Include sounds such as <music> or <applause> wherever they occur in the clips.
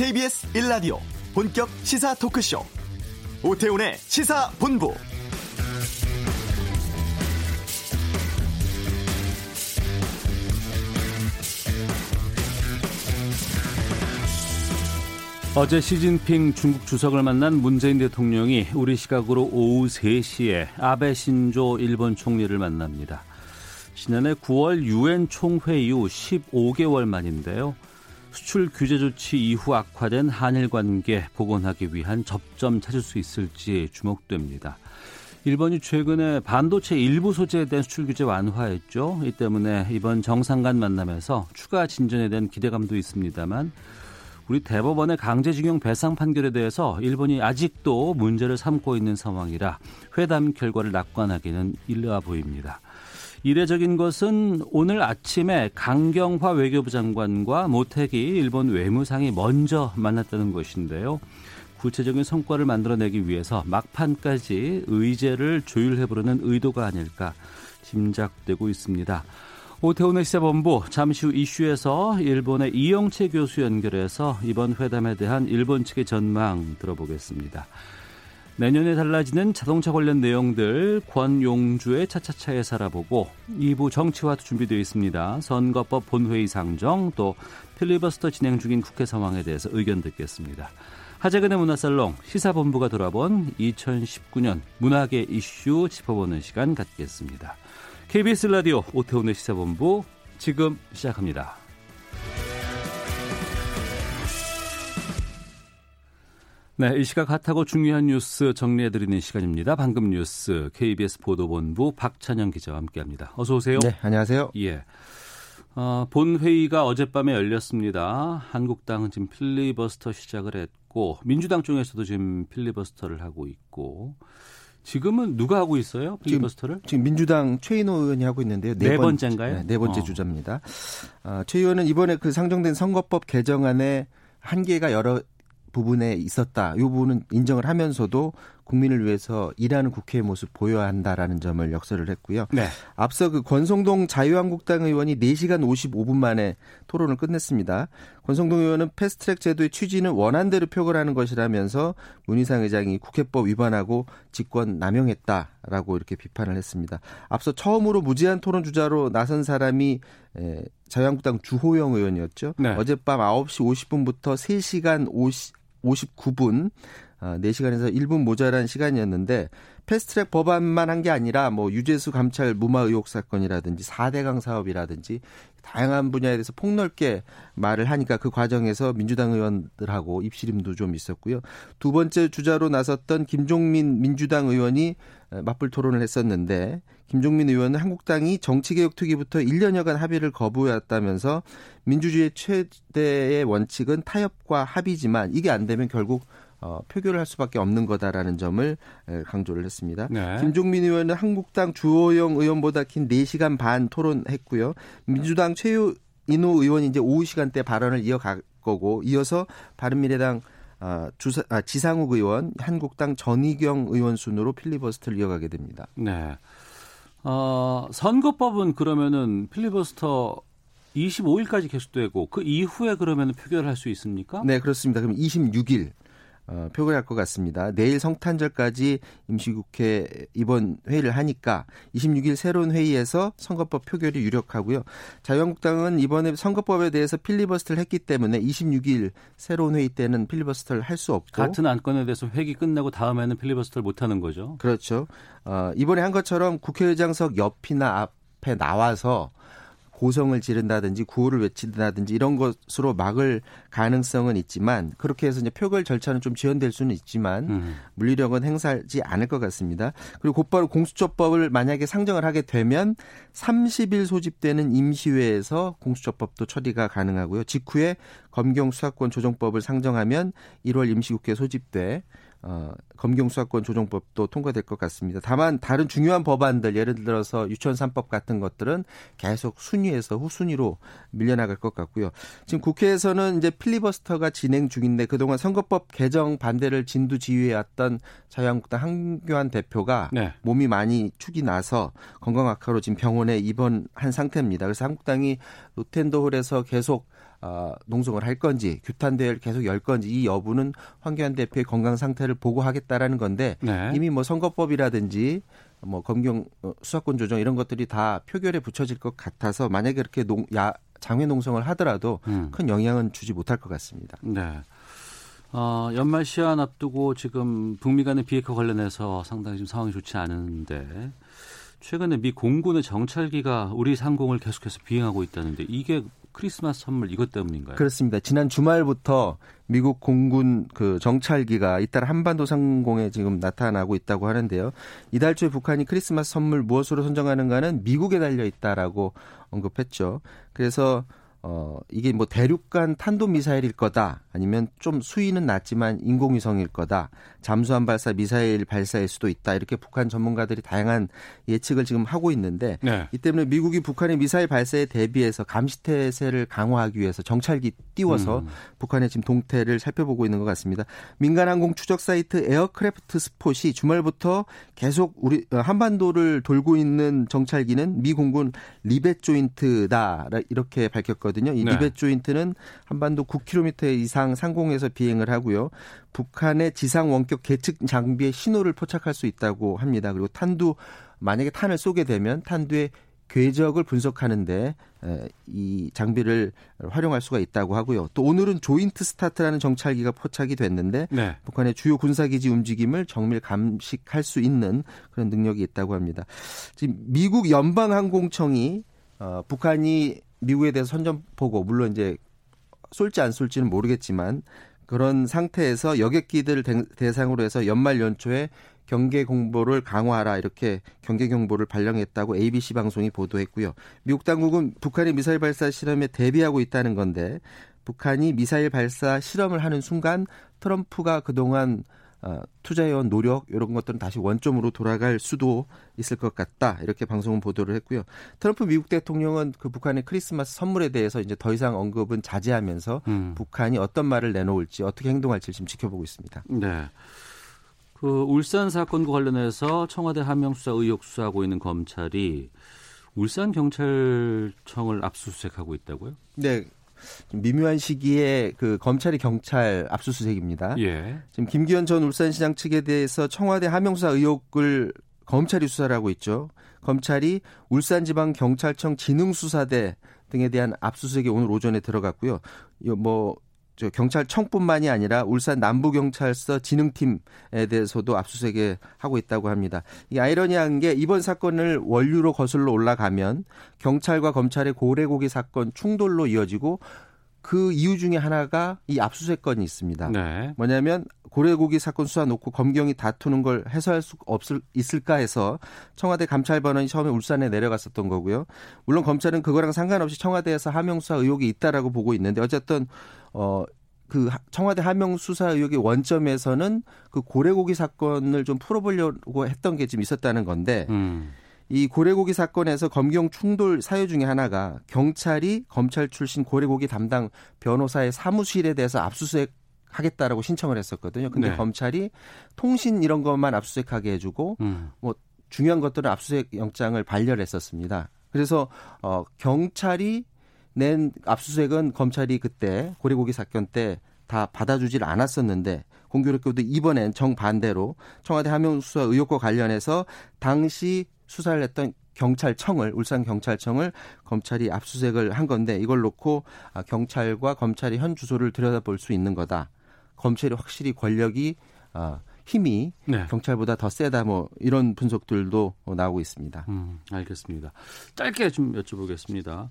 KBS 1라디오 본격 시사 토크쇼 오태훈의 시사본부 어제 시진핑 중국 주석을 만난 문재인 대통령이 우리 시각으로 오후 3시에 아베 신조 일본 총리를 만납니다. 지난해 9월 유엔 총회 이후 15개월 만인데요. 수출 규제 조치 이후 악화된 한일 관계 복원하기 위한 접점 찾을 수 있을지 주목됩니다. 일본이 최근에 반도체 일부 소재에 대한 수출 규제 완화했죠. 이 때문에 이번 정상 간 만남에서 추가 진전에 대한 기대감도 있습니다만 우리 대법원의 강제징용 배상 판결에 대해서 일본이 아직도 문제를 삼고 있는 상황이라 회담 결과를 낙관하기는 일러아 보입니다. 이례적인 것은 오늘 아침에 강경화 외교부 장관과 모태기 일본 외무상이 먼저 만났다는 것인데요. 구체적인 성과를 만들어내기 위해서 막판까지 의제를 조율해보려는 의도가 아닐까 짐작되고 있습니다. 오태훈의 시사본부 잠시 후 이슈에서 일본의 이영채 교수 연결해서 이번 회담에 대한 일본 측의 전망 들어보겠습니다. 내년에 달라지는 자동차 관련 내용들 권용주의 차차차에 살아보고 2부 정치와도 준비되어 있습니다. 선거법 본회의 상정 또 필리버스터 진행 중인 국회 상황에 대해서 의견 듣겠습니다. 하재근의 문화살롱 시사본부가 돌아본 2019년 문학의 이슈 짚어보는 시간 갖겠습니다. KBS 라디오 오태훈의 시사본부 지금 시작합니다. 네, 이 시각 핫하고 중요한 뉴스 정리해드리는 시간입니다. 방금 뉴스 KBS 보도본부 박찬영 기자와 함께합니다. 어서 오세요. 네, 안녕하세요. 예. 어, 본 회의가 어젯밤에 열렸습니다. 한국당은 지금 필리버스터 시작을 했고 민주당 쪽에서도 지금 필리버스터를 하고 있고 지금은 누가 하고 있어요? 필리버스터를? 지금, 지금 민주당 최인호 의원이 하고 있는데요. 네, 네 번째인가요? 네, 네 번째 어. 주자입니다. 어, 최 의원은 이번에 그 상정된 선거법 개정안에 한계가 여러 부분에 있었다. 이 부분은 인정을 하면서도 국민을 위해서 일하는 국회의 모습 보여야 한다라는 점을 역설을 했고요. 네. 앞서 그 권성동 자유한국당 의원이 4시간 55분 만에 토론을 끝냈습니다. 권성동 의원은 패스트트랙 제도의 취지는 원한대로 표결하는 것이라면서 문희상 의장이 국회법 위반하고 직권 남용했다라고 이렇게 비판을 했습니다. 앞서 처음으로 무제한 토론 주자로 나선 사람이 자유한국당 주호영 의원이었죠. 네. 어젯밤 9시 50분부터 3시간 50 59분 4시간에서 아, 1분 모자란 시간이었는데 패스트트랙 법안만 한 게 아니라 뭐 유재수 감찰 무마 의혹 사건이라든지 4대강 사업이라든지 다양한 분야에 대해서 폭넓게 말을 하니까 그 과정에서 민주당 의원들하고 입시림도 좀 있었고요. 두 번째 주자로 나섰던 김종민 민주당 의원이 맞불 토론을 했었는데 김종민 의원은 한국당이 정치개혁 투기부터 1년여간 합의를 거부했다면서 민주주의 최대의 원칙은 타협과 합의지만 이게 안 되면 결국 어, 표결을 할 수밖에 없는 거다라는 점을 강조를 했습니다. 네. 김종민 의원은 한국당 주호영 의원보다 긴 4시간 반 토론했고요. 민주당 최유 인호 의원이 이제 오후 시간대 발언을 이어갈 거고 이어서 바른미래당 아, 주사, 아, 지상욱 의원, 한국당 전희경 의원 순으로 필리버스터를 이어가게 됩니다. 네. 어, 선거법은 그러면은 필리버스터 25일까지 계속되고 그 이후에 그러면 표결할 수 있습니까? 네, 그렇습니다. 그럼 26일 어, 표결할 것 같습니다. 내일 성탄절까지 임시국회 이번 회의를 하니까 26일 새로운 회의에서 선거법 표결이 유력하고요. 자유한국당은 이번에 선거법에 대해서 필리버스터를 했기 때문에 26일 새로운 회의 때는 필리버스터를 할 수 없고 같은 안건에 대해서 회기 끝나고 다음에는 필리버스터를 못 하는 거죠. 그렇죠. 어, 이번에 한 것처럼 국회의장석 옆이나 앞에 나와서 고성을 지른다든지 구호를 외친다든지 이런 것으로 막을 가능성은 있지만 그렇게 해서 이제 표결 절차는 좀 지연될 수는 있지만 음. 물리력은 행사하지 않을 것 같습니다. 그리고 곧바로 공수처법을 만약에 상정을 하게 되면 30일 소집되는 임시회에서 공수처법도 처리가 가능하고요. 직후에 검경 수사권 조정법을 상정하면 1월 임시국회 소집돼 어, 검경 수사권 조정법도 통과될 것 같습니다. 다만 다른 중요한 법안들 예를 들어서 유치원 3법 같은 것들은 계속 순위에서 후순위로 밀려나갈 것 같고요. 지금 국회에서는 이제 필리버스터가 진행 중인데 그동안 선거법 개정 반대를 진두지휘해왔던 자유한국당 한교안 대표가 네. 몸이 많이 축이 나서 건강 악화로 지금 병원에 입원한 상태입니다. 그래서 한국당이 로텐더홀에서 계속 어, 농성을 할 건지 규탄 대회를 계속 열 건지 이 여부는 황교안 대표의 건강 상태를 보고 하겠다라는 건데 네. 이미 뭐 선거법이라든지 뭐 검경 어, 수사권 조정 이런 것들이 다 표결에 붙여질 것 같아서 만약에 그렇게 농, 야, 장외 농성을 하더라도 음. 큰 영향은 주지 못할 것 같습니다. 네. 어, 연말 시한 앞두고 지금 북미 간의 비핵화 관련해서 상당히 좀 상황이 좋지 않은데 최근에 미 공군의 정찰기가 우리 상공을 계속해서 비행하고 있다는데 이게 크리스마스 선물 이것 때문인가요? 그렇습니다. 지난 주말부터 미국 공군 그 정찰기가 잇따라 한반도 상공에 지금 나타나고 있다고 하는데요. 이달 초에 북한이 크리스마스 선물 무엇으로 선정하는가는 미국에 달려 있다라고 언급했죠. 그래서 어, 이게 뭐 대륙간 탄도미사일일 거다. 아니면 좀 수위는 낮지만 인공위성일 거다. 잠수함 발사 미사일 발사일 수도 있다. 이렇게 북한 전문가들이 다양한 예측을 지금 하고 있는데 네. 이 때문에 미국이 북한의 미사일 발사에 대비해서 감시태세를 강화하기 위해서 정찰기 띄워서 음. 북한의 지금 동태를 살펴보고 있는 것 같습니다. 민간 항공 추적 사이트 Aircraft Spots가 주말부터 계속 우리 어, 한반도를 돌고 있는 정찰기는 미 공군 Rivet Joint다 이렇게 밝혔거든요. 이 네. Rivet Joint는 한반도 9km 이상 상공에서 비행을 하고요. 북한의 지상 원격 계측 장비의 신호를 포착할 수 있다고 합니다. 그리고 탄두 만약에 탄을 쏘게 되면 탄두의 궤적을 분석하는데 이 장비를 활용할 수가 있다고 하고요. 또 오늘은 Joint STARS라는 정찰기가 포착이 됐는데 네. 북한의 주요 군사기지 움직임을 정밀 감식할 수 있는 그런 능력이 있다고 합니다. 지금 미국 연방항공청이 어, 북한이 미국에 대해서 선전포고 물론 이제 쏠지 안 쏠지는 모르겠지만 그런 상태에서 여객기들을 대상으로 해서 연말 연초에 경계 공보를 강화하라 이렇게 경계 경보를 발령했다고 ABC 방송이 보도했고요. 미국 당국은 북한의 미사일 발사 실험에 대비하고 있다는 건데 북한이 미사일 발사 실험을 하는 순간 트럼프가 그동안 어, 투자해온 노력 이런 것들은 다시 원점으로 돌아갈 수도 있을 것 같다 이렇게 방송은 보도를 했고요. 트럼프 미국 대통령은 그 북한의 크리스마스 선물에 대해서 이제 더 이상 언급은 자제하면서 음. 북한이 어떤 말을 내놓을지 어떻게 행동할지 지금 지켜보고 있습니다. 네. 그 울산 사건과 관련해서 청와대 한명 수사 의혹 수사하고 있는 검찰이 울산 경찰청을 압수수색하고 있다고요? 네. 미묘한 시기에 그 검찰이 경찰 압수수색입니다. 예. 지금 김기현 전 울산시장 측에 대해서 청와대 하명수사 의혹을 검찰이 수사를 하고 있죠. 검찰이 울산지방경찰청 지능수사대 등에 대한 압수수색이 오늘 오전에 들어갔고요. 뭐 경찰청뿐만이 아니라 울산 남부경찰서 진흥팀에 대해서도 압수수색에 하고 있다고 합니다. 이 아이러니한 게 이번 사건을 원류로 거슬러 올라가면 경찰과 검찰의 고래고기 사건 충돌로 이어지고 그 이유 중에 하나가 이 압수수색 건이 있습니다. 네. 뭐냐면 고래고기 사건 수사 놓고 검경이 다투는 걸 해소할 수 없을 있을까 해서 청와대 감찰반원이 처음에 울산에 내려갔었던 거고요. 물론 검찰은 그거랑 상관없이 청와대에서 하명 수사 의혹이 있다라고 보고 있는데 어쨌든 어. 그 청와대 하명 수사 의혹의 원점에서는 그 고래고기 사건을 좀 풀어보려고 했던 게 지금 있었다는 건데 음. 이 고래고기 사건에서 검경 충돌 사유 중에 하나가 경찰이 검찰 출신 고래고기 담당 변호사의 사무실에 대해서 압수수색 하겠다라고 신청을 했었거든요. 근데 네. 검찰이 통신 이런 것만 압수수색하게 해주고 음. 뭐 중요한 것들은 압수수색 영장을 발열했었습니다. 그래서 어 경찰이 낸 압수수색은 검찰이 그때 고래고기 사건 때 다 받아주질 않았었는데 공교롭게도 이번엔 정반대로 청와대 하명 수사 의혹과 관련해서 당시 수사를 했던 경찰청을 울산 경찰청을 검찰이 압수수색을 한 건데 이걸 놓고 아, 경찰과 검찰이 현 주소를 들여다볼 수 있는 거다. 검찰이 확실히 권력이 아, 힘이 네. 경찰보다 더 세다 뭐 이런 분석들도 나오고 있습니다. 음, 알겠습니다. 짧게 좀 여쭤보겠습니다.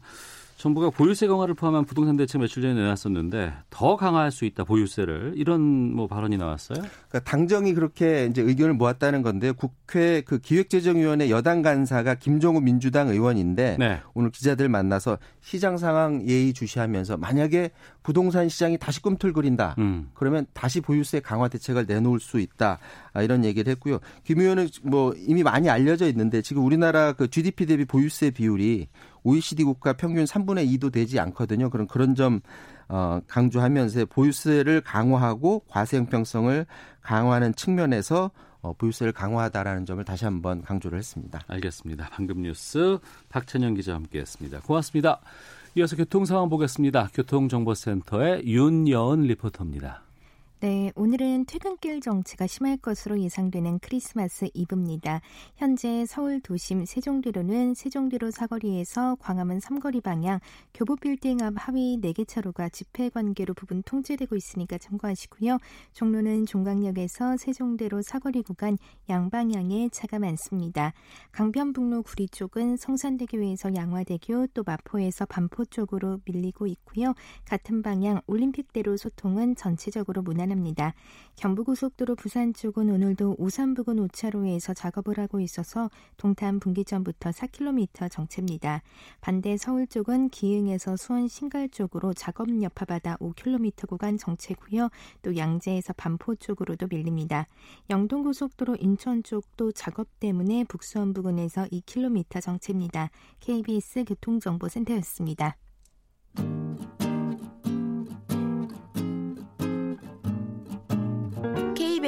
정부가 보유세 강화를 포함한 부동산 대책 며칠 전에 내놨었는데 더 강화할 수 있다 보유세를 이런 뭐 발언이 나왔어요? 그러니까 당정이 그렇게 이제 의견을 모았다는 건데 국회 그 기획재정위원회 여당 간사가 김종우 민주당 의원인데 네. 오늘 기자들 만나서 시장 상황 예의 주시하면서 만약에 부동산 시장이 다시 꿈틀거린다 음. 그러면 다시 보유세 강화 대책을 내놓을 수 있다 아, 이런 얘기를 했고요. 김 의원은 뭐 이미 많이 알려져 있는데 지금 우리나라 그 GDP 대비 보유세 비율이 OECD 국가 평균 3분의 2도 되지 않거든요. 그런 그런 점 어, 강조하면서 보유세를 강화하고 과세 형평성을 강화하는 측면에서 어, 보유세를 강화하다라는 점을 다시 한번 강조를 했습니다. 알겠습니다. 방금 뉴스 박찬영 기자와 함께했습니다. 고맙습니다. 이어서 교통 상황 보겠습니다. 교통정보센터의 윤여은 리포터입니다. 네, 오늘은 퇴근길 정체가 심할 것으로 예상되는 크리스마스 이브입니다. 현재 서울 도심 세종대로는 세종대로 사거리에서 광화문 삼거리 방향 교보 빌딩 앞 하위 4개 차로가 집회 관계로 부분 통제되고 있으니까 참고하시고요. 종로는 종강역에서 세종대로 사거리 구간 양방향에 차가 많습니다. 강변북로 구리 쪽은 성산대교에서 양화대교 또 마포에서 반포 쪽으로 밀리고 있고요. 같은 방향 올림픽대로 소통은 전체적으로 무난 합니다 경부고속도로 부산 쪽은 오늘도 우산 부근 5차로에서 작업을 하고 있어서 동탄 분기점부터 4km 정체입니다. 반대 서울 쪽은 기흥에서 수원 신갈 쪽으로 작업 여파받아 5km 구간 정체고요. 또 양재에서 반포 쪽으로도 밀립니다. 영동고속도로 인천 쪽도 작업 때문에 북수원 부근에서 2km 정체입니다. KBS 교통정보센터였습니다.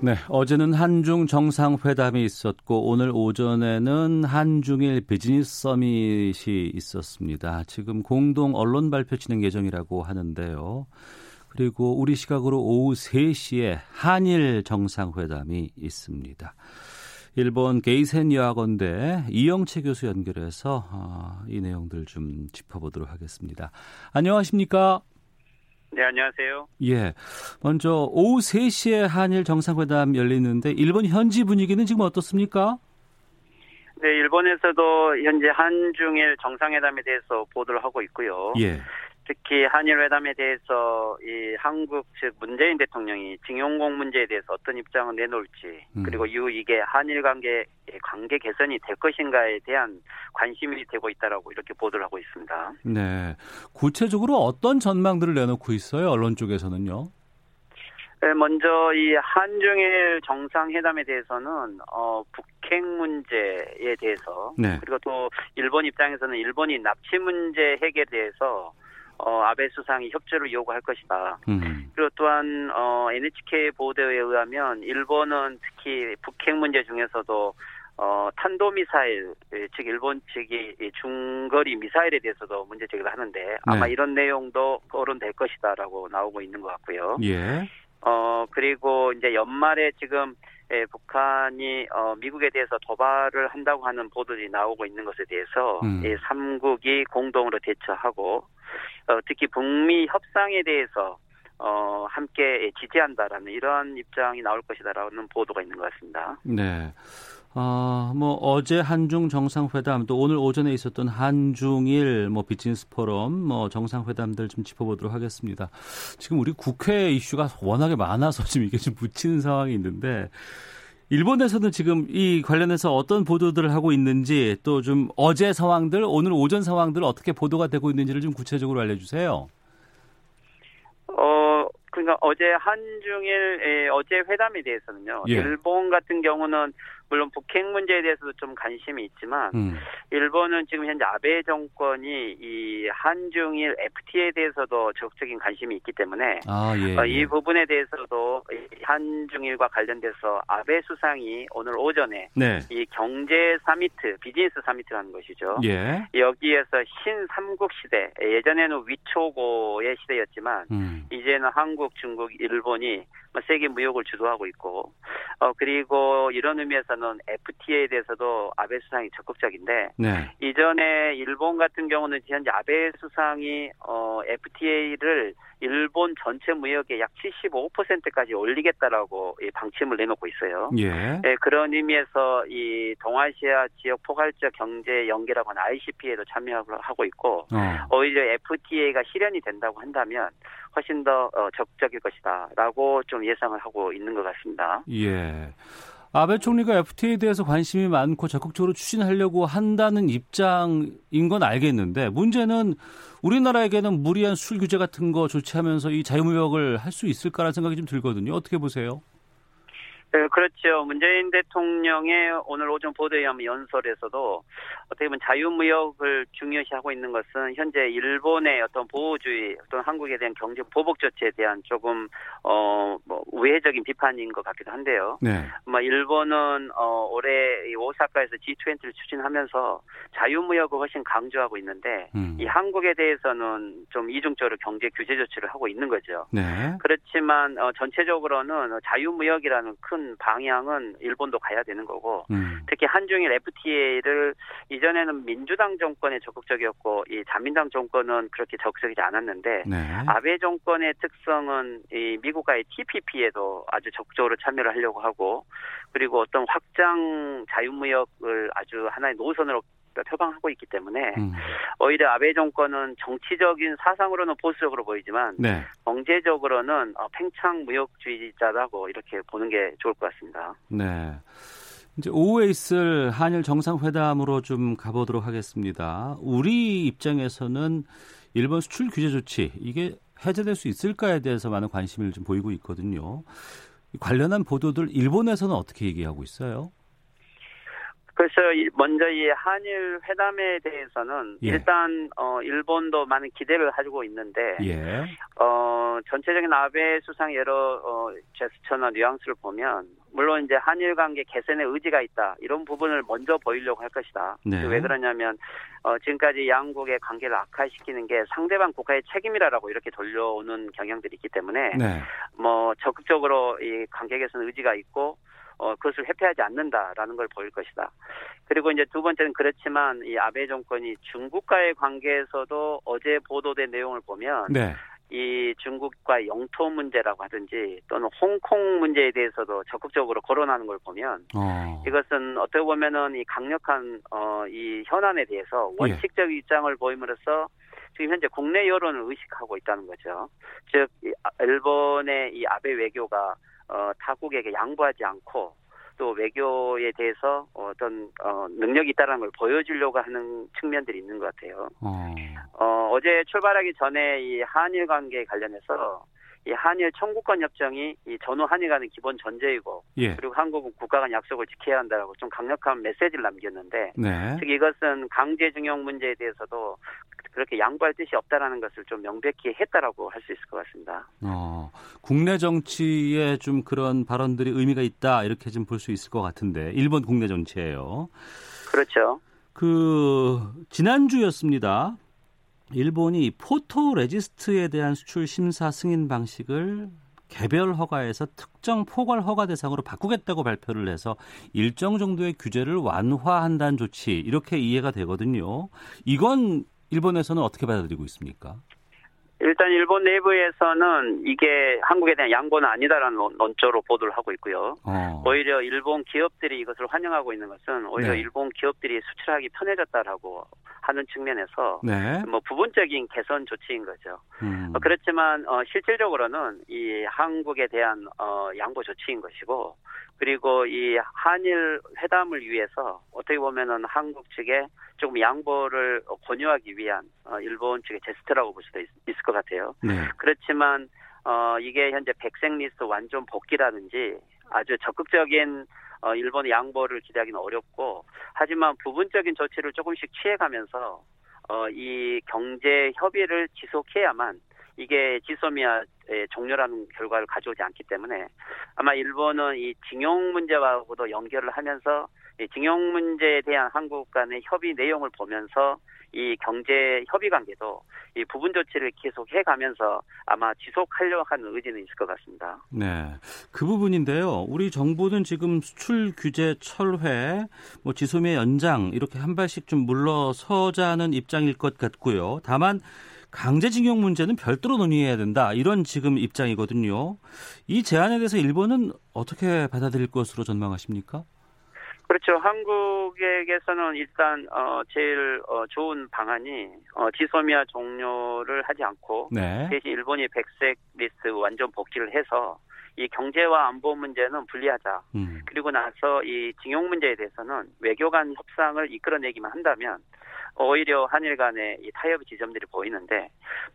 네, 어제는 한중 정상회담이 있었고 오늘 오전에는 한중일 비즈니스 서밋이 있었습니다. 지금 공동 언론 발표 진행 예정이라고 하는데요. 그리고 우리 시각으로 오후 3시에 한일 정상회담이 있습니다. 일본 게이센 여학원대 이영채 교수 연결해서 어, 이 내용들 좀 짚어보도록 하겠습니다. 안녕하십니까? 네, 안녕하세요. 예. 먼저 오후 3시에 한일 정상회담 열리는데 일본 현지 분위기는 지금 어떻습니까? 네, 일본에서도 현재 한중일 정상회담에 대해서 보도를 하고 있고요. 예. 특히 한일 회담에 대해서 이 한국 즉 문재인 대통령이 징용공 문제에 대해서 어떤 입장을 내놓을지 음. 그리고 이후 이게 한일 관계 관계 개선이 될 것인가에 대한 관심이 되고 있다라고 이렇게 보도를 하고 있습니다. 네. 구체적으로 어떤 전망들을 내놓고 있어요? 언론 쪽에서는요? 네, 먼저 이 한중일 정상회담에 대해서는 어 북핵 문제에 대해서 네. 그리고 또 일본 입장에서는 일본이 납치 문제 해결에 대해서 어, 아베 수상이 협조를 요구할 것이다. 음. 그리고 또한 어, NHK 보도에 의하면 일본은 특히 북핵 문제 중에서도 어, 탄도미사일, 즉 일본 측이 이 중거리 미사일에 대해서도 문제 제기를 하는데 아마 네. 이런 내용도 거론될 것이다라고 나오고 있는 것 같고요. 예. 어, 그리고 이제 연말에 지금 예, 북한이 어, 미국에 대해서 도발을 한다고 하는 보도들이 나오고 있는 것에 대해서 음. 이 삼국이 공동으로 대처하고 어, 특히 북미 협상에 대해서 어, 함께 지지한다라는 이런 입장이 나올 것이다라는 보도가 있는 것 같습니다. 네. 어, 뭐 어제 한중 정상회담 또 오늘 오전에 있었던 한중일 뭐 비즈니스 포럼 뭐 정상회담들 좀 짚어보도록 하겠습니다. 지금 우리 국회 이슈가 워낙에 많아서 지금 이게 좀 묻히는 상황이 있는데 일본에서는 지금 이 관련해서 어떤 보도들을 하고 있는지 또 좀 어제 상황들 오늘 오전 상황들 어떻게 보도가 되고 있는지를 좀 구체적으로 알려주세요. 어, 그러니까 어제 한중일 에, 어제 회담에 대해서는요. 예. 일본 같은 경우는 물론 북핵 문제에 대해서도 좀 관심이 있지만 음. 일본은 지금 현재 아베 정권이 이 한중일 FTA에 대해서도 적극적인 관심이 있기 때문에 아 예. 어, 이 예. 부분에 대해서도 이 한중일과 관련돼서 아베 수상이 오늘 오전에 네. 이 경제 사미트, 비즈니스 사미트라는 것이죠. 예. 여기에서 신삼국 시대, 예전에는 위초고의 시대였지만 음. 이제는 한국, 중국, 일본이 뭐 세계 무역을 주도하고 있고, 어 그리고 이런 의미에서는 FTA에 대해서도 아베 수상이 적극적인데 네. 이전에 일본 같은 경우는 현재 아베 수상이 어 FTA를 일본 전체 무역의 약 75%까지 올리겠다라고 이 방침을 내놓고 있어요. 예. 네, 그런 의미에서 이 동아시아 지역 포괄적 경제 연계라고 하는 ICP에도 참여하고 있고 어. 오히려 FTA가 실현이 된다고 한다면 훨씬 더 어, 적극적일 것이다라고 좀 예상을 하고 있는 것 같습니다. 예. 아베 총리가 FTA에 대해서 관심이 많고 적극적으로 추진하려고 한다는 입장인 건 알겠는데 문제는 우리나라에게는 무리한 수출 규제 같은 거 조치하면서 이 자유무역을 할 수 있을까라는 생각이 좀 들거든요. 어떻게 보세요? 네, 그렇죠. 문재인 대통령의 오늘 오전 보도에 의하면 연설에서도 어떻게 보면 자유무역을 중요시하고 있는 것은 현재 일본의 어떤 보호주의, 어떤 한국에 대한 경제 보복 조치에 대한 조금 어뭐 우회적인 비판인 것 같기도 한데요. 네. 뭐 일본은 어 올해 오사카에서 G20를 추진하면서 자유무역을 훨씬 강조하고 있는데 음. 이 한국에 대해서는 좀 이중적으로 경제 규제 조치를 하고 있는 거죠. 네. 그렇지만 어 전체적으로는 자유무역이라는 큰큰 방향은 일본도 가야 되는 거고 음. 특히 한중일 FTA를 이전에는 민주당 정권에 적극적이었고 이 자민당 정권은 그렇게 적극적이지 않았는데 네. 아베 정권의 특성은 이 미국과의 TPP에도 아주 적극적으로 참여를 하려고 하고 그리고 어떤 확장 자유무역을 아주 하나의 노선으로 표방하고 있기 때문에 음. 오히려 아베 정권은 정치적인 사상으로는 보수적으로 보이지만 네. 경제적으로는 어, 팽창 무역주의자라고 이렇게 보는 게 좋을 것 같습니다. 네. 이제 오후에 있을 한일 정상회담으로 좀 가보도록 하겠습니다. 우리 입장에서는 일본 수출 규제 조치 이게 해제될 수 있을까에 대해서 많은 관심을 좀 보이고 있거든요. 관련한 보도들 일본에서는 어떻게 얘기하고 있어요? 그래서 먼저 이 한일 회담에 대해서는 예. 일단 어 일본도 많은 기대를 가지고 있는데 예. 어 전체적인 아베 수상 여러 어 제스처나 뉘앙스를 보면 물론 이제 한일 관계 개선의 의지가 있다 이런 부분을 먼저 보이려고 할 것이다. 네. 왜 그러냐면 어 지금까지 양국의 관계를 악화시키는 게 상대방 국가의 책임이라라고 이렇게 돌려오는 경향들이 있기 때문에 네. 뭐 적극적으로 이 관계 개선 의지가 있고 어, 그것을 회피하지 않는다라는 걸 보일 것이다. 그리고 이제 두 번째는 그렇지만 이 아베 정권이 중국과의 관계에서도 어제 보도된 내용을 보면 네. 이 중국과 영토 문제라고 하든지 또는 홍콩 문제에 대해서도 적극적으로 거론하는 걸 보면 어. 이것은 어떻게 보면은 이 강력한 어 이 현안에 대해서 예. 원칙적 예. 입장을 보임으로써 지금 현재 국내 여론을 의식하고 있다는 거죠. 즉 일본의 이 아베 외교가 어, 타국에게 양보하지 않고 또 외교에 대해서 어떤 어, 능력이 있다는 걸 보여주려고 하는 측면들이 있는 것 같아요. 어. 어, 어제 출발하기 전에 이 한일 관계 관련해서 이 한일 청구권 협정이 이 전후 한일 간의 기본 전제이고 예. 그리고 한국은 국가 간 약속을 지켜야 한다고 좀 강력한 메시지를 남겼는데 네. 즉 이것은 강제징용 문제에 대해서도 그렇게 양보할 뜻이 없다라는 것을 좀 명백히 했다라고 할 수 있을 것 같습니다. 어, 국내 정치에 좀 그런 발언들이 의미가 있다 이렇게 좀 볼 수 있을 것 같은데 일본 국내 정치예요. 그렇죠. 그 지난주였습니다. 일본이 photoresist에 대한 수출 심사 승인 방식을 개별 허가에서 특정 포괄 허가 대상으로 바꾸겠다고 발표를 해서 일정 정도의 규제를 완화한다는 조치 이렇게 이해가 되거든요. 이건 일본에서는 어떻게 받아들이고 있습니까? 일단 일본 내부에서는 이게 한국에 대한 양보는 아니다라는 논조로 보도를 하고 있고요. 어. 오히려 일본 기업들이 이것을 환영하고 있는 것은 오히려 네. 일본 기업들이 수출하기 편해졌다라고 하는 측면에서 네. 뭐 부분적인 개선 조치인 거죠. 음. 어, 그렇지만 어, 실질적으로는 이 한국에 대한 어, 양보 조치인 것이고 그리고 이 한일 회담을 위해서 어떻게 보면은 한국 측에 조금 양보를 권유하기 위한 어, 일본 측의 제스처라고 볼 수도 있, 을것 같아요. 네. 그렇지만 어, 이게 현재 백색 리스트 완전 복귀라든지 아주 적극적인 어, 일본의 양보를 기대하기는 어렵고 하지만 부분적인 조치를 조금씩 취해가면서 어, 이 경제 협의를 지속해야만 이게 지소미아의 종료라는 결과를 가져오지 않기 때문에 아마 일본은 이 징용 문제와도 연결을 하면서 이 징용 문제에 대한 한국 간의 협의 내용을 보면서 이 경제 협의 관계도 이 부분 조치를 계속 해 가면서 아마 지속하려 하는 의지는 있을 것 같습니다. 네, 그 부분인데요. 우리 정부는 지금 수출 규제 철회, 뭐 지소미아 연장 이렇게 한 발씩 좀 물러서자는 입장일 것 같고요. 다만 강제징용 문제는 별도로 논의해야 된다. 이런 지금 입장이거든요. 이 제안에 대해서 일본은 어떻게 받아들일 것으로 전망하십니까? 그렇죠. 한국에게서는 일단 어 제일 어 좋은 방안이 어 지소미아 종료를 하지 않고 네. 대신 일본이 백색 리스트 완전 복귀를 해서 이 경제와 안보 문제는 분리하자. 음. 그리고 나서 이 징용 문제에 대해서는 외교 간 협상을 이끌어내기만 한다면 오히려 한일 간의 이 타협 지점들이 보이는데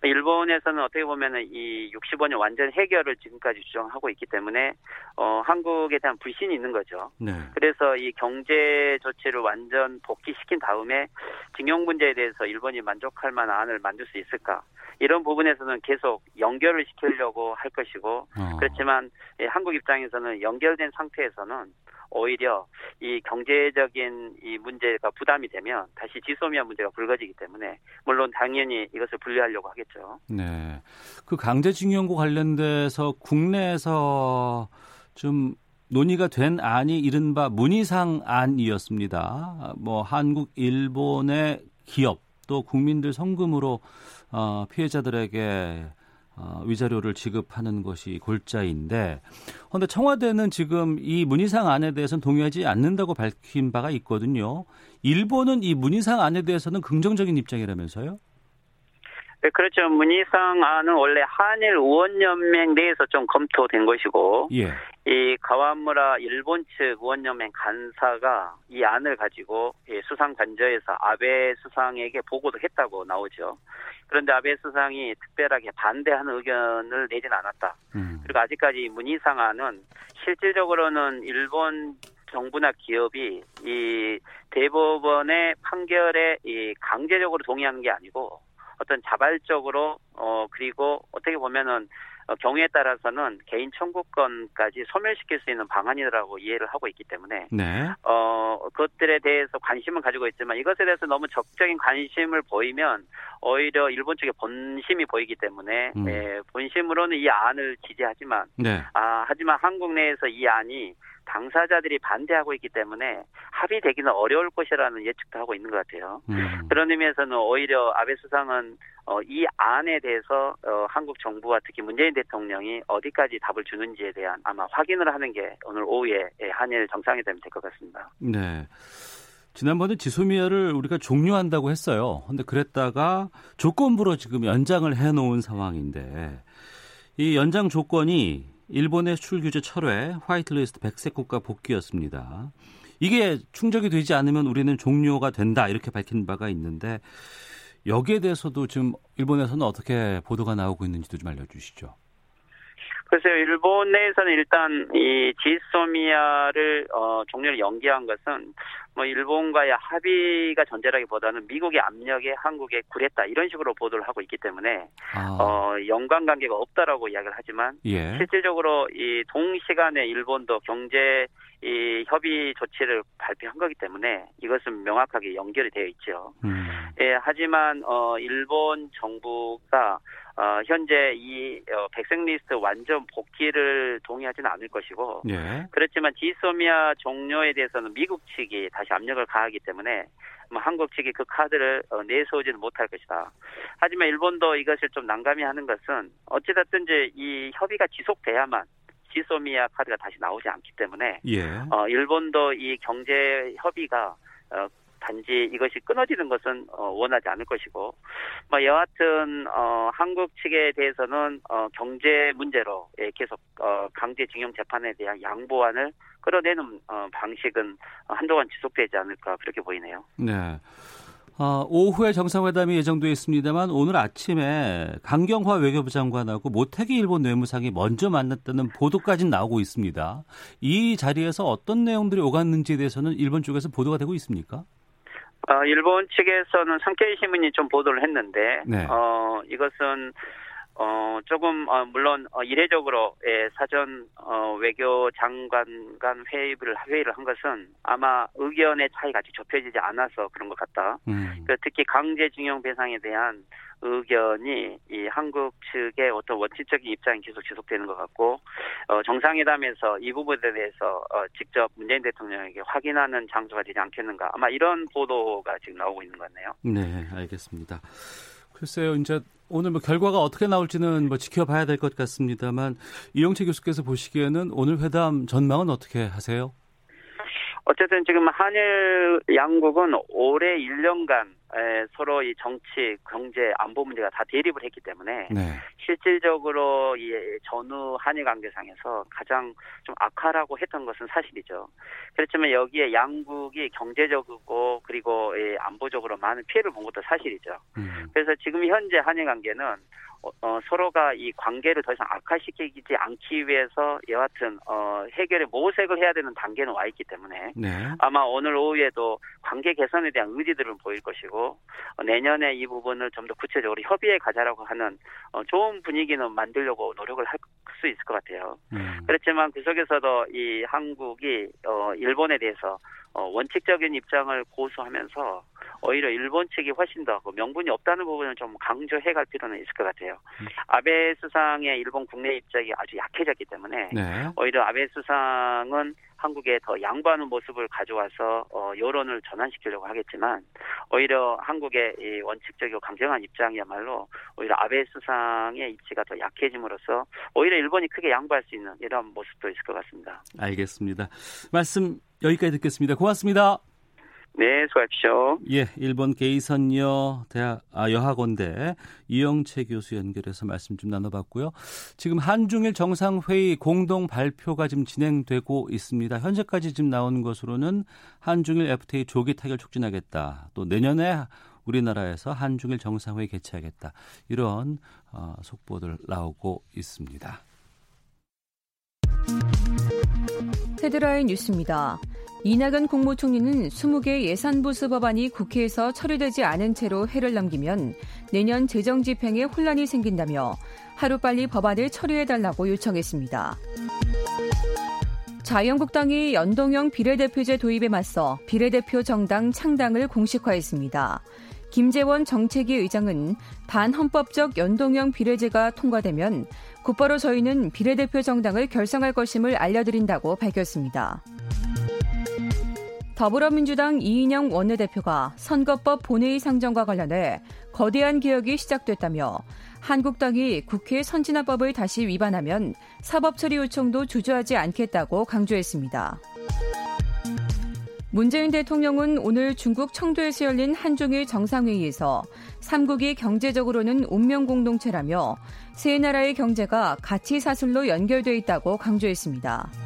일본에서는 어떻게 보면은 이 65년 완전 해결을 지금까지 주장하고 있기 때문에 어 한국에 대한 불신이 있는 거죠. 네. 그래서 이 경제 조치를 완전 복귀시킨 다음에 징용 문제에 대해서 일본이 만족할 만한 안을 만들 수 있을까? 이런 부분에서는 계속 연결을 시키려고 할 것이고 어. 그렇지만 예, 한국 입장에서는 연결된 상태에서는 오히려 이 경제적인 이 문제가 부담이 되면 다시 지소미아 문제가 불거지기 때문에 물론 당연히 이것을 분리하려고 하겠죠. 네. 그 강제징용과 관련돼서 국내에서 좀 논의가 된 안이 이른바 문희상 안이었습니다. 뭐 한국, 일본의 기업 또 국민들 성금으로 어, 피해자들에게 어, 위자료를 지급하는 것이 골자인데, 그런데 청와대는 지금 이 문희상 안에 대해서는 동의하지 않는다고 밝힌 바가 있거든요. 일본은 이 문희상 안에 대해서는 긍정적인 입장이라면서요? 네, 그렇죠. 문희상 안은 원래 한일 의원연맹 내에서 좀 검토된 것이고, 예. 이 가와무라 일본 측 의원연맹 간사가 이 안을 가지고 예, 수상 관저에서 아베 수상에게 보고도 했다고 나오죠. 그런데 아베 수상이 특별하게 반대하는 의견을 내진 않았다. 음. 그리고 아직까지 문희 상 안은 실질적으로는 일본 정부나 기업이 이 대법원의 판결에 이 강제적으로 동의하는 게 아니고 어떤 자발적으로 어 그리고 어떻게 보면은 어, 경우에 따라서는 개인 청구권까지 소멸시킬 수 있는 방안이라고 이해를 하고 있기 때문에 네. 어 그것들에 대해서 관심은 가지고 있지만 이것에 대해서 너무 적극적인 관심을 보이면 오히려 일본 측의 본심이 보이기 때문에 음. 예, 본심으로는 이 안을 지지하지만 네. 아 하지만 한국 내에서 이 안이 당사자들이 반대하고 있기 때문에 합의되기는 어려울 것이라는 예측도 하고 있는 것 같아요. 음. 그런 의미에서는 오히려 아베 수상은 어, 이 안에 대해서 어, 한국 정부와 특히 문재인 대통령이 어디까지 답을 주는지에 대한 아마 확인을 하는 게 오늘 오후에 예, 한일 정상회담이 될 것 같습니다. 네. 지난번에 지소미아를 우리가 종료한다고 했어요. 근데 그랬다가 조건부로 지금 연장을 해 놓은 상황인데 이 연장 조건이 일본의 수출 규제 철회, 화이트리스트 백색 국가 복귀였습니다. 이게 충족이 되지 않으면 우리는 종료가 된다 이렇게 밝힌 바가 있는데 여기에 대해서도 지금 일본에서는 어떻게 보도가 나오고 있는지도 좀 알려주시죠. 글쎄요, 일본 내에서는 일단 이 지소미아를 어, 종료를 연기한 것은 뭐 일본과의 합의가 전제라기보다는 미국의 압력에 한국에 굴했다 이런 식으로 보도를 하고 있기 때문에 아, 어, 연관 관계가 없다라고 이야기를 하지만 예. 실질적으로 이 동시간에 일본도 경제 이 협의 조치를 발표한 거기 때문에 이것은 명확하게 연결이 되어 있죠. 음, 예, 하지만 어 일본 정부가 어 현재 이 어, 백색 리스트 완전 복귀를 동의하지는 않을 것이고 예. 그렇지만 지소미아 종료에 대해서는 미국 측이 다시 압력을 가하기 때문에 뭐 한국 측이 그 카드를 어, 내세우지는 못할 것이다. 하지만 일본도 이것을 좀 난감히 하는 것은 어찌됐든지 이 협의가 지속돼야만 지소미아 카드가 다시 나오지 않기 때문에 예. 어, 일본도 이 경제 협의가 어, 단지 이것이 끊어지는 것은 어, 원하지 않을 것이고, 뭐 여하튼 어, 한국 측에 대해서는 어, 경제 문제로 예, 계속 어, 강제징용 재판에 대한 양보안을 끌어내는 어, 방식은 한동안 지속되지 않을까 그렇게 보이네요. 네. 어, 오후에 정상회담이 예정돼 있습니다만 오늘 아침에 강경화 외교부 장관하고 모태기 일본 외무상이 먼저 만났다는 보도까지 나오고 있습니다. 이 자리에서 어떤 내용들이 오갔는지에 대해서는 일본 쪽에서 보도가 되고 있습니까? 어, 일본 측에서는 상케이 신문이 좀 보도를 했는데, 네. 어, 이것은 어, 조금, 어, 물론, 어, 이례적으로, 예, 사전, 어, 외교 장관 간 회의를, 회의를 한 것은 아마 의견의 차이가 아직 좁혀지지 않아서 그런 것 같다. 음. 그 특히 강제징용 배상에 대한 의견이 이 한국 측의 어떤 원칙적인 입장이 계속 지속되는 것 같고, 어, 정상회담에서 이 부분에 대해서, 어, 직접 문재인 대통령에게 확인하는 장소가 되지 않겠는가. 아마 이런 보도가 지금 나오고 있는 것 같네요. 네, 알겠습니다. 글쎄요, 이제 오늘 뭐 결과가 어떻게 나올지는 뭐 지켜봐야 될 것 같습니다만 이영채 교수께서 보시기에는 오늘 회담 전망은 어떻게 하세요? 어쨌든 지금 한일 양국은 올해 1년간 서로 이 정치, 경제, 안보 문제가 다 대립을 했기 때문에 네. 실질적으로 이 전후 한일 관계상에서 가장 좀 악화라고 했던 것은 사실이죠. 그렇지만 여기에 양국이 경제적이고 그리고 안보적으로 많은 피해를 본 것도 사실이죠. 음. 그래서 지금 현재 한일 관계는 어, 어, 서로가 이 관계를 더 이상 악화시키지 않기 위해서 여하튼 어, 해결에 모색을 해야 되는 단계는 와 있기 때문에 네. 아마 오늘 오후에도 관계 개선에 대한 의지들을 보일 것이고 어, 내년에 이 부분을 좀 더 구체적으로 협의에 가자라고 하는 어, 좋은 분위기는 만들려고 노력을 할 수 있을 것 같아요. 음. 그렇지만 그 속에서도 이 한국이 어, 일본에 대해서 어, 원칙적인 입장을 고수하면서 오히려 일본 측이 훨씬 더그 명분이 없다는 부분을 좀 강조해 갈 필요는 있을 것 같아요. 음. 아베 수상의 일본 국내 입장이 아주 약해졌기 때문에 네. 오히려 아베 수상은 한국에 더 양보하는 모습을 가져와서 어, 여론을 전환시키려고 하겠지만 오히려 한국의 이 원칙적이고 강경한 입장이야말로 오히려 아베 수상의 입지가 더 약해짐으로써 오히려 일본이 크게 양보할 수 있는 이런 모습도 있을 것 같습니다. 알겠습니다. 말씀 여기까지 듣겠습니다. 고맙습니다. 네, 수고하십시오. 예, 일본 게이선여 대학 아, 여학원대 이영채 교수 연결해서 말씀 좀 나눠봤고요. 지금 한중일 정상회의 공동 발표가 지금 진행되고 있습니다. 현재까지 지금 나온 것으로는 한중일 FTA 조기 타결 촉진하겠다. 또 내년에 우리나라에서 한중일 정상회의 개최하겠다. 이런 어, 속보들 나오고 있습니다. 헤드라인 뉴스입니다. 이낙연 국무총리는 20개 예산보수 법안이 국회에서 처리되지 않은 채로 해를 넘기면 내년 재정 집행에 혼란이 생긴다며 하루빨리 법안을 처리해달라고 요청했습니다. 자유한국당이 연동형 비례대표제 도입에 맞서 비례대표 정당 창당을 공식화했습니다. 김재원 정책위 의장은 반헌법적 연동형 비례제가 통과되면 곧바로 저희는 비례대표 정당을 결성할 것임을 알려드린다고 밝혔습니다. 더불어민주당 이인영 원내대표가 선거법 본회의 상정과 관련해 거대한 개혁이 시작됐다며 한국당이 국회 선진화법을 다시 위반하면 사법처리 요청도 주저하지 않겠다고 강조했습니다. 문재인 대통령은 오늘 중국 청도에서 열린 한중일 정상회의에서 3국이 경제적으로는 운명 공동체라며 세 나라의 경제가 가치 사슬로 연결돼 있다고 강조했습니다.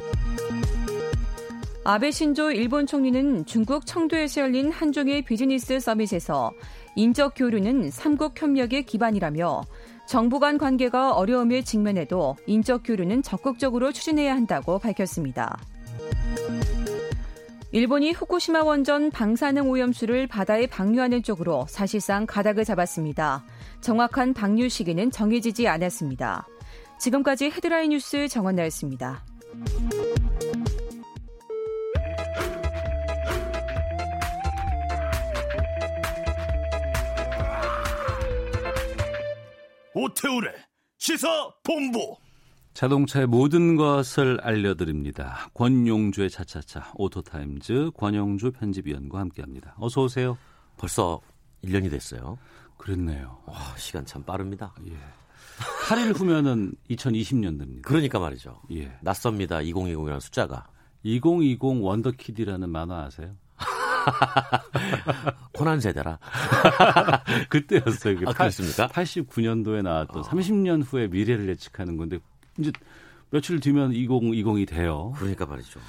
아베 신조 일본 총리는 중국 청도에서 열린 한중일 비즈니스 서밋에서 인적 교류는 삼국 협력의 기반이라며 정부 간 관계가 어려움에 직면해도 인적 교류는 적극적으로 추진해야 한다고 밝혔습니다. 일본이 후쿠시마 원전 방사능 오염수를 바다에 방류하는 쪽으로 사실상 가닥을 잡았습니다. 정확한 방류 시기는 정해지지 않았습니다. 지금까지 헤드라인 뉴스 정원나였습니다. 오태훈의 시사 본부. 자동차의 모든 것을 알려드립니다. 권용주의 차차차 오토타임즈 권용주 편집위원과 함께합니다. 어서 오세요. 벌써 1년이 됐어요. 그랬네요. 와, 시간 참 빠릅니다. 예. 8일 후면은 2020년도입니다. 그러니까 말이죠. 예. 낯섭니다. 2020이라는 숫자가. 2020 원더키드라는 만화 아세요? <laughs> 코난 세대라. <laughs> 그때였어요. 아, 그렇습니까? 89년도에 나왔던 어. 30년 후에 미래를 예측하는 건데 이제 며칠 뒤면 2020이 돼요. 그러니까 말이죠.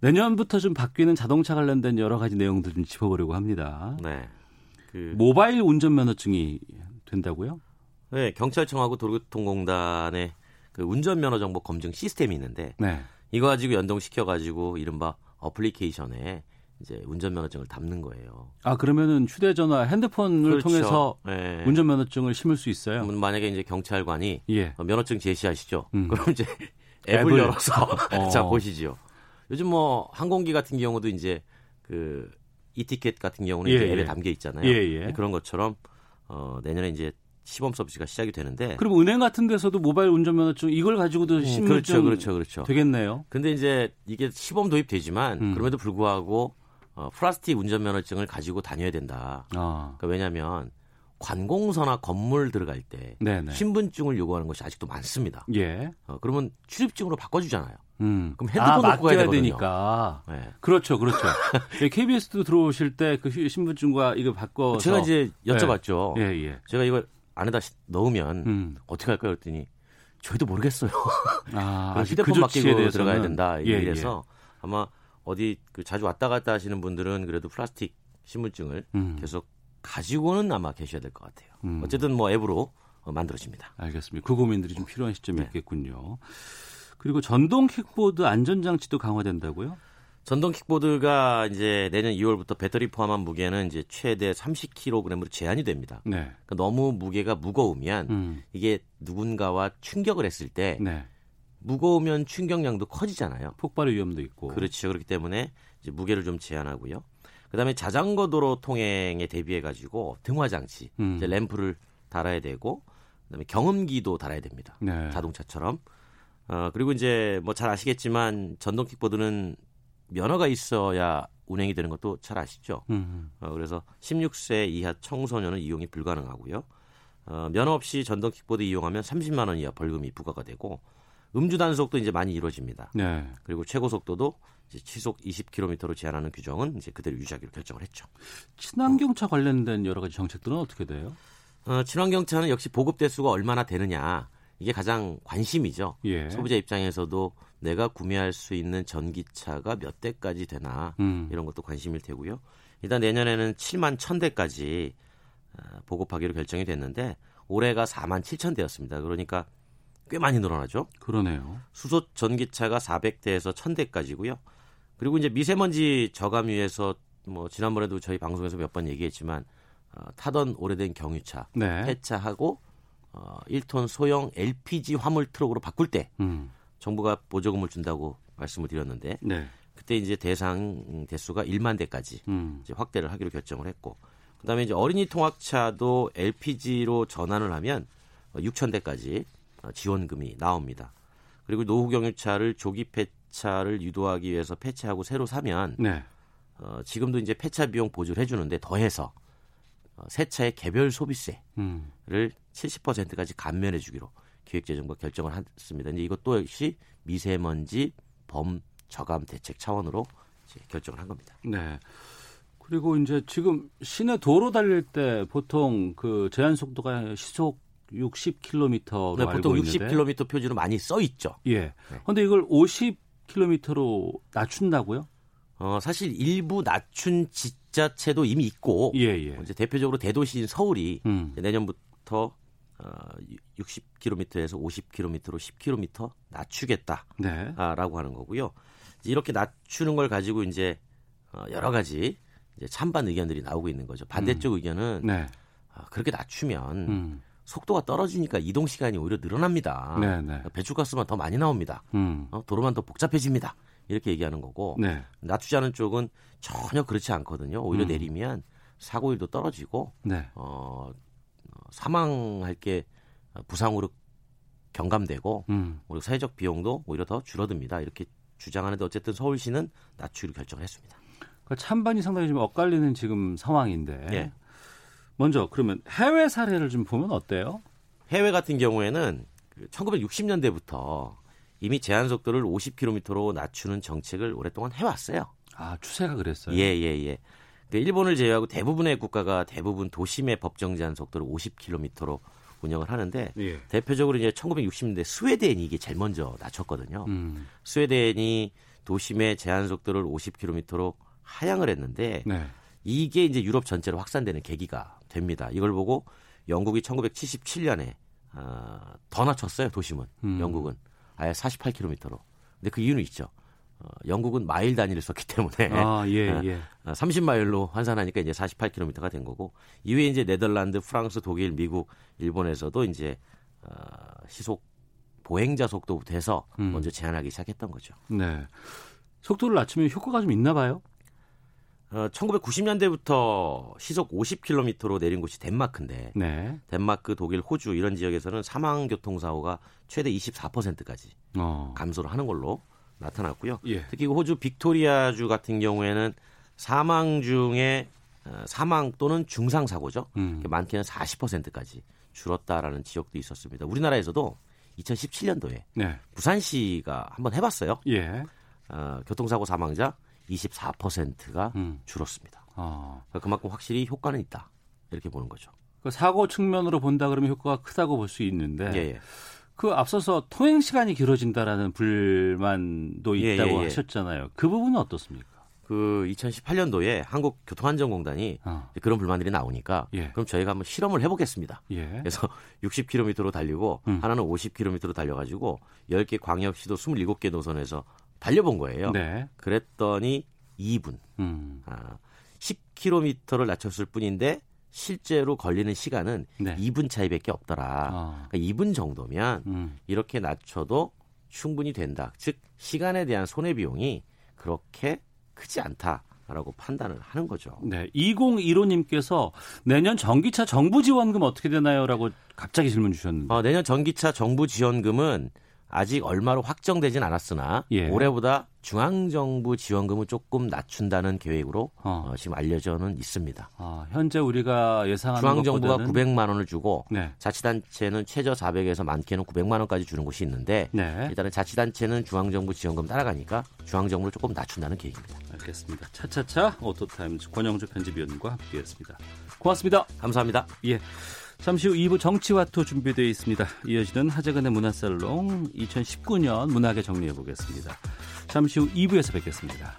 내년부터 좀 바뀌는 자동차 관련된 여러 가지 내용들 좀 짚어보려고 합니다. 네. 그 모바일 운전면허증이 된다고요? 네, 경찰청하고 도로교통공단의 그 운전면허 정보 검증 시스템이 있는데 네. 이거 가지고 연동시켜 가지고 이른바 어플리케이션에 이제 운전면허증을 담는 거예요. 아 그러면은 휴대전화, 핸드폰을 그렇죠. 통해서 네. 운전면허증을 심을 수 있어요? 만약에 이제 경찰관이 예. 어, 면허증 제시하시죠. 음. 그럼 이제 <laughs> 앱을, 앱을 열어서 <laughs> 어. 자 보시죠. 요즘 뭐 항공기 같은 경우도 이제 그 이티켓 같은 경우는 예, 이제 앱에 예. 담겨 있잖아요. 예, 예. 그런 것처럼 어, 내년에 이제 시범 서비스가 시작이 되는데. 그럼 은행 같은 데서도 모바일 운전면허증 이걸 가지고도 심을 음, 그렇죠, 그렇죠, 그렇죠. 되겠네요. 근데 이제 이게 시범 도입되지만 음. 그럼에도 불구하고 어, 플라스틱 운전면허증을 가지고 다녀야 된다. 아. 그러니까 왜냐하면 관공서나 건물 들어갈 때 네네. 신분증을 요구하는 것이 아직도 많습니다. 예. 어, 그러면 출입증으로 바꿔주잖아요. 음. 그럼 핸드폰 아, 놓고 가야 되니까. 네. 그렇죠, 그렇죠. <laughs> KBS도 들어오실 때 그 신분증과 이거 바꿔서 제가 이제 여쭤봤죠. 예, 예. 예. 제가 이걸 안에다 넣으면 음. 어떻게 할까요? 그랬더니 저희도 모르겠어요. 아, <laughs> 휴대폰 그 맡기고 들어가야 된다. 예, 이래서 예. 아마 어디 그 자주 왔다 갔다 하시는 분들은 그래도 플라스틱 신분증을 음. 계속 가지고는 아마 계셔야 될 것 같아요. 음. 어쨌든 뭐 앱으로 어, 만들어집니다. 알겠습니다. 그 고민들이 좀 필요한 시점이 네. 있겠군요. 그리고 전동 킥보드 안전장치도 강화된다고요? 전동 킥보드가 이제 내년 2월부터 배터리 포함한 무게는 이제 최대 30kg으로 제한이 됩니다. 네. 그러니까 너무 무게가 무거우면 음. 이게 누군가와 충격을 했을 때 네. 무거우면 충격량도 커지잖아요. 폭발의 위험도 있고. 그렇죠. 그렇기 때문에 이제 무게를 좀 제한하고요. 그다음에 자전거 도로 통행에 대비해 가지고 등화 장치, 음. 이제 램프를 달아야 되고 그다음에 경음기도 달아야 됩니다. 네. 자동차처럼. 어 그리고 이제 뭐 잘 아시겠지만 전동 킥보드는 면허가 있어야 운행이 되는 것도 잘 아시죠. 음. 어 그래서 16세 이하 청소년은 이용이 불가능하고요. 어 면허 없이 전동 킥보드 이용하면 30만 원 이하 벌금이 부과가 되고 음주 단속도 이제 많이 이루어집니다. 네. 그리고 최고 속도도 이제 시속 20km로 제한하는 규정은 이제 그대로 유지하기로 결정을 했죠. 친환경차 관련된 여러 가지 정책들은 어떻게 돼요? 어, 친환경차는 역시 보급 대수가 얼마나 되느냐 이게 가장 관심이죠. 예. 소비자 입장에서도 내가 구매할 수 있는 전기차가 몇 대까지 되나 음. 이런 것도 관심일 테고요. 일단 내년에는 7만 1000대까지 어, 보급하기로 결정이 됐는데 올해가 4만 7천 대였습니다. 그러니까 꽤 많이 늘어나죠. 그러네요. 수소 전기차가 400대에서 1000대까지고요. 그리고 이제 미세먼지 저감 위해서 뭐 지난번에도 저희 방송에서 몇 번 얘기했지만 어, 타던 오래된 경유차 네. 폐차하고 어, 1톤 소형 LPG 화물 트럭으로 바꿀 때 음. 정부가 보조금을 준다고 말씀을 드렸는데 네. 그때 이제 대상 대수가 1만 대까지 음. 이제 확대를 하기로 결정을 했고 그다음에 이제 어린이 통학차도 LPG로 전환을 하면 6천 대까지 어, 지원금이 나옵니다. 그리고 노후 경유차를 조기 폐차를 유도하기 위해서 폐차하고 새로 사면 네. 어, 지금도 이제 폐차 비용 보조를 해주는데 더해서 어, 새 차의 개별 소비세를 음. 70%까지 감면해 주기로 기획재정부가 결정을 했습니다. 이제 이것 도 역시 미세먼지 범 저감 대책 차원으로 이제 결정을 한 겁니다. 네. 그리고 이제 지금 시내 도로 달릴 때 보통 그 제한 속도가 시속 60km로 네, 보통 60km 표준으로 많이 써 있죠. 예. 그런데 네. 이걸 50km로 낮춘다고요? 어, 사실 일부 낮춘 지자체도 이미 있고 예, 예. 이제 대표적으로 대도시인 서울이 음. 내년부터 어, 60km에서 50km로 10km 낮추겠다라고 네. 하는 거고요. 이렇게 낮추는 걸 가지고 이제 어, 여러 가지 이제 찬반 의견들이 나오고 있는 거죠. 반대쪽 음. 의견은 네. 어, 그렇게 낮추면 음. 속도가 떨어지니까 이동 시간이 오히려 늘어납니다. 네네. 네. 배출가스만 더 많이 나옵니다. 음. 어, 도로만 더 복잡해집니다. 이렇게 얘기하는 거고 네. 낮추자는 쪽은 전혀 그렇지 않거든요. 오히려 음. 내리면 사고율도 떨어지고 네. 어, 사망할 게 부상으로 경감되고 음. 그리고 사회적 비용도 오히려 더 줄어듭니다. 이렇게 주장하는데 어쨌든 서울시는 낮추기로 결정을 했습니다. 그러니까 찬반이 상당히 좀 엇갈리는 지금 상황인데 예. 먼저 그러면 해외 사례를 좀 보면 어때요? 해외 같은 경우에는 1960년대부터 그 이미 제한 속도를 50km로 낮추는 정책을 오랫동안 해왔어요. 아 추세가 그랬어요. 예예 예, 예. 그 일본을 제외하고 대부분의 국가가 대부분 도심의 법정 제한 속도를 50km로 운영을 하는데 예. 대표적으로 이제 1960년대 스웨덴이 이게 제일 먼저 낮췄거든요. 음. 스웨덴이 도심의 제한 속도를 50km로 하향을 했는데 네. 이게 이제 유럽 전체로 확산되는 계기가 됩니다. 이걸 보고 영국이 1977년에 어, 더 낮췄어요 도심은 음. 영국은 아예 48km로. 근데 그 이유는 있죠. 어, 영국은 마일 단위를 썼기 때문에 아, 예, 어, 예. 어, 30마일로 환산하니까 이제 48km가 된 거고 이후에 이제 네덜란드, 프랑스, 독일, 미국, 일본에서도 이제 어, 시속 보행자 속도부터 해서 음. 먼저 제한하기 시작했던 거죠. 네. 속도를 낮추면 효과가 좀 있나 봐요? 어, 1990년대부터 시속 50km로 내린 곳이 덴마크인데 네. 덴마크, 독일, 호주 이런 지역에서는 사망 교통 사고가 최대 24%까지 어. 감소를 하는 걸로 나타났고요. 예. 특히 호주 빅토리아주 같은 경우에는 사망 중에 어, 사망 또는 중상 사고죠. 음. 많게는 40%까지 줄었다라는 지역도 있었습니다. 우리나라에서도 2017년도에 네. 부산시가 한번 해봤어요. 예. 어, 교통사고 사망자 24%가 음. 줄었습니다. 아. 그러니까 그만큼 확실히 효과는 있다 이렇게 보는 거죠. 그 사고 측면으로 본다 그러면 효과가 크다고 볼 수 있는데 예, 예. 그 앞서서 통행 시간이 길어진다라는 불만도 예, 있다고 예, 예, 하셨잖아요. 그 부분은 어떻습니까? 그 2018년도에 한국교통안전공단이 어. 그런 불만들이 나오니까 예. 그럼 저희가 한번 실험을 해보겠습니다. 예. 그래서 <laughs> 60km로 달리고 음. 하나는 50km로 달려가지고 10개 광역시도 27개 노선에서 달려본 거예요. 네. 그랬더니 2분. 음. 아, 10km를 낮췄을 뿐인데 실제로 걸리는 시간은 네. 2분 차이밖에 없더라. 어. 그러니까 2분 정도면 음. 이렇게 낮춰도 충분히 된다. 즉 시간에 대한 손해 비용이 그렇게 크지 않다 라고 판단을 하는 거죠. 네, 2015님께서 내년 전기차 정부 지원금 어떻게 되나요?라고 갑자기 질문 주셨는데. 어, 내년 전기차 정부 지원금은 아직 얼마로 확정되진 않았으나 예. 올해보다 중앙정부 지원금을 조금 낮춘다는 계획으로 어. 어, 지금 알려져는 있습니다. 아, 현재 우리가 예상하는 중앙정부가 것보다는... 900만 원을 주고 네. 자치단체는 최저 400에서 많게는 900만 원까지 주는 곳이 있는데 네. 일단은 자치단체는 중앙정부 지원금 따라가니까 중앙정부를 조금 낮춘다는 계획입니다. 알겠습니다. 차차차 오토타임즈 권용주 편집위원과 함께했습니다. 고맙습니다. 감사합니다. 예. 잠시 후 2부 정치와토 준비되어 있습니다. 이어지는 하재근의 문화살롱 2019년 문학에 정리해 보겠습니다. 잠시 후 2부에서 뵙겠습니다.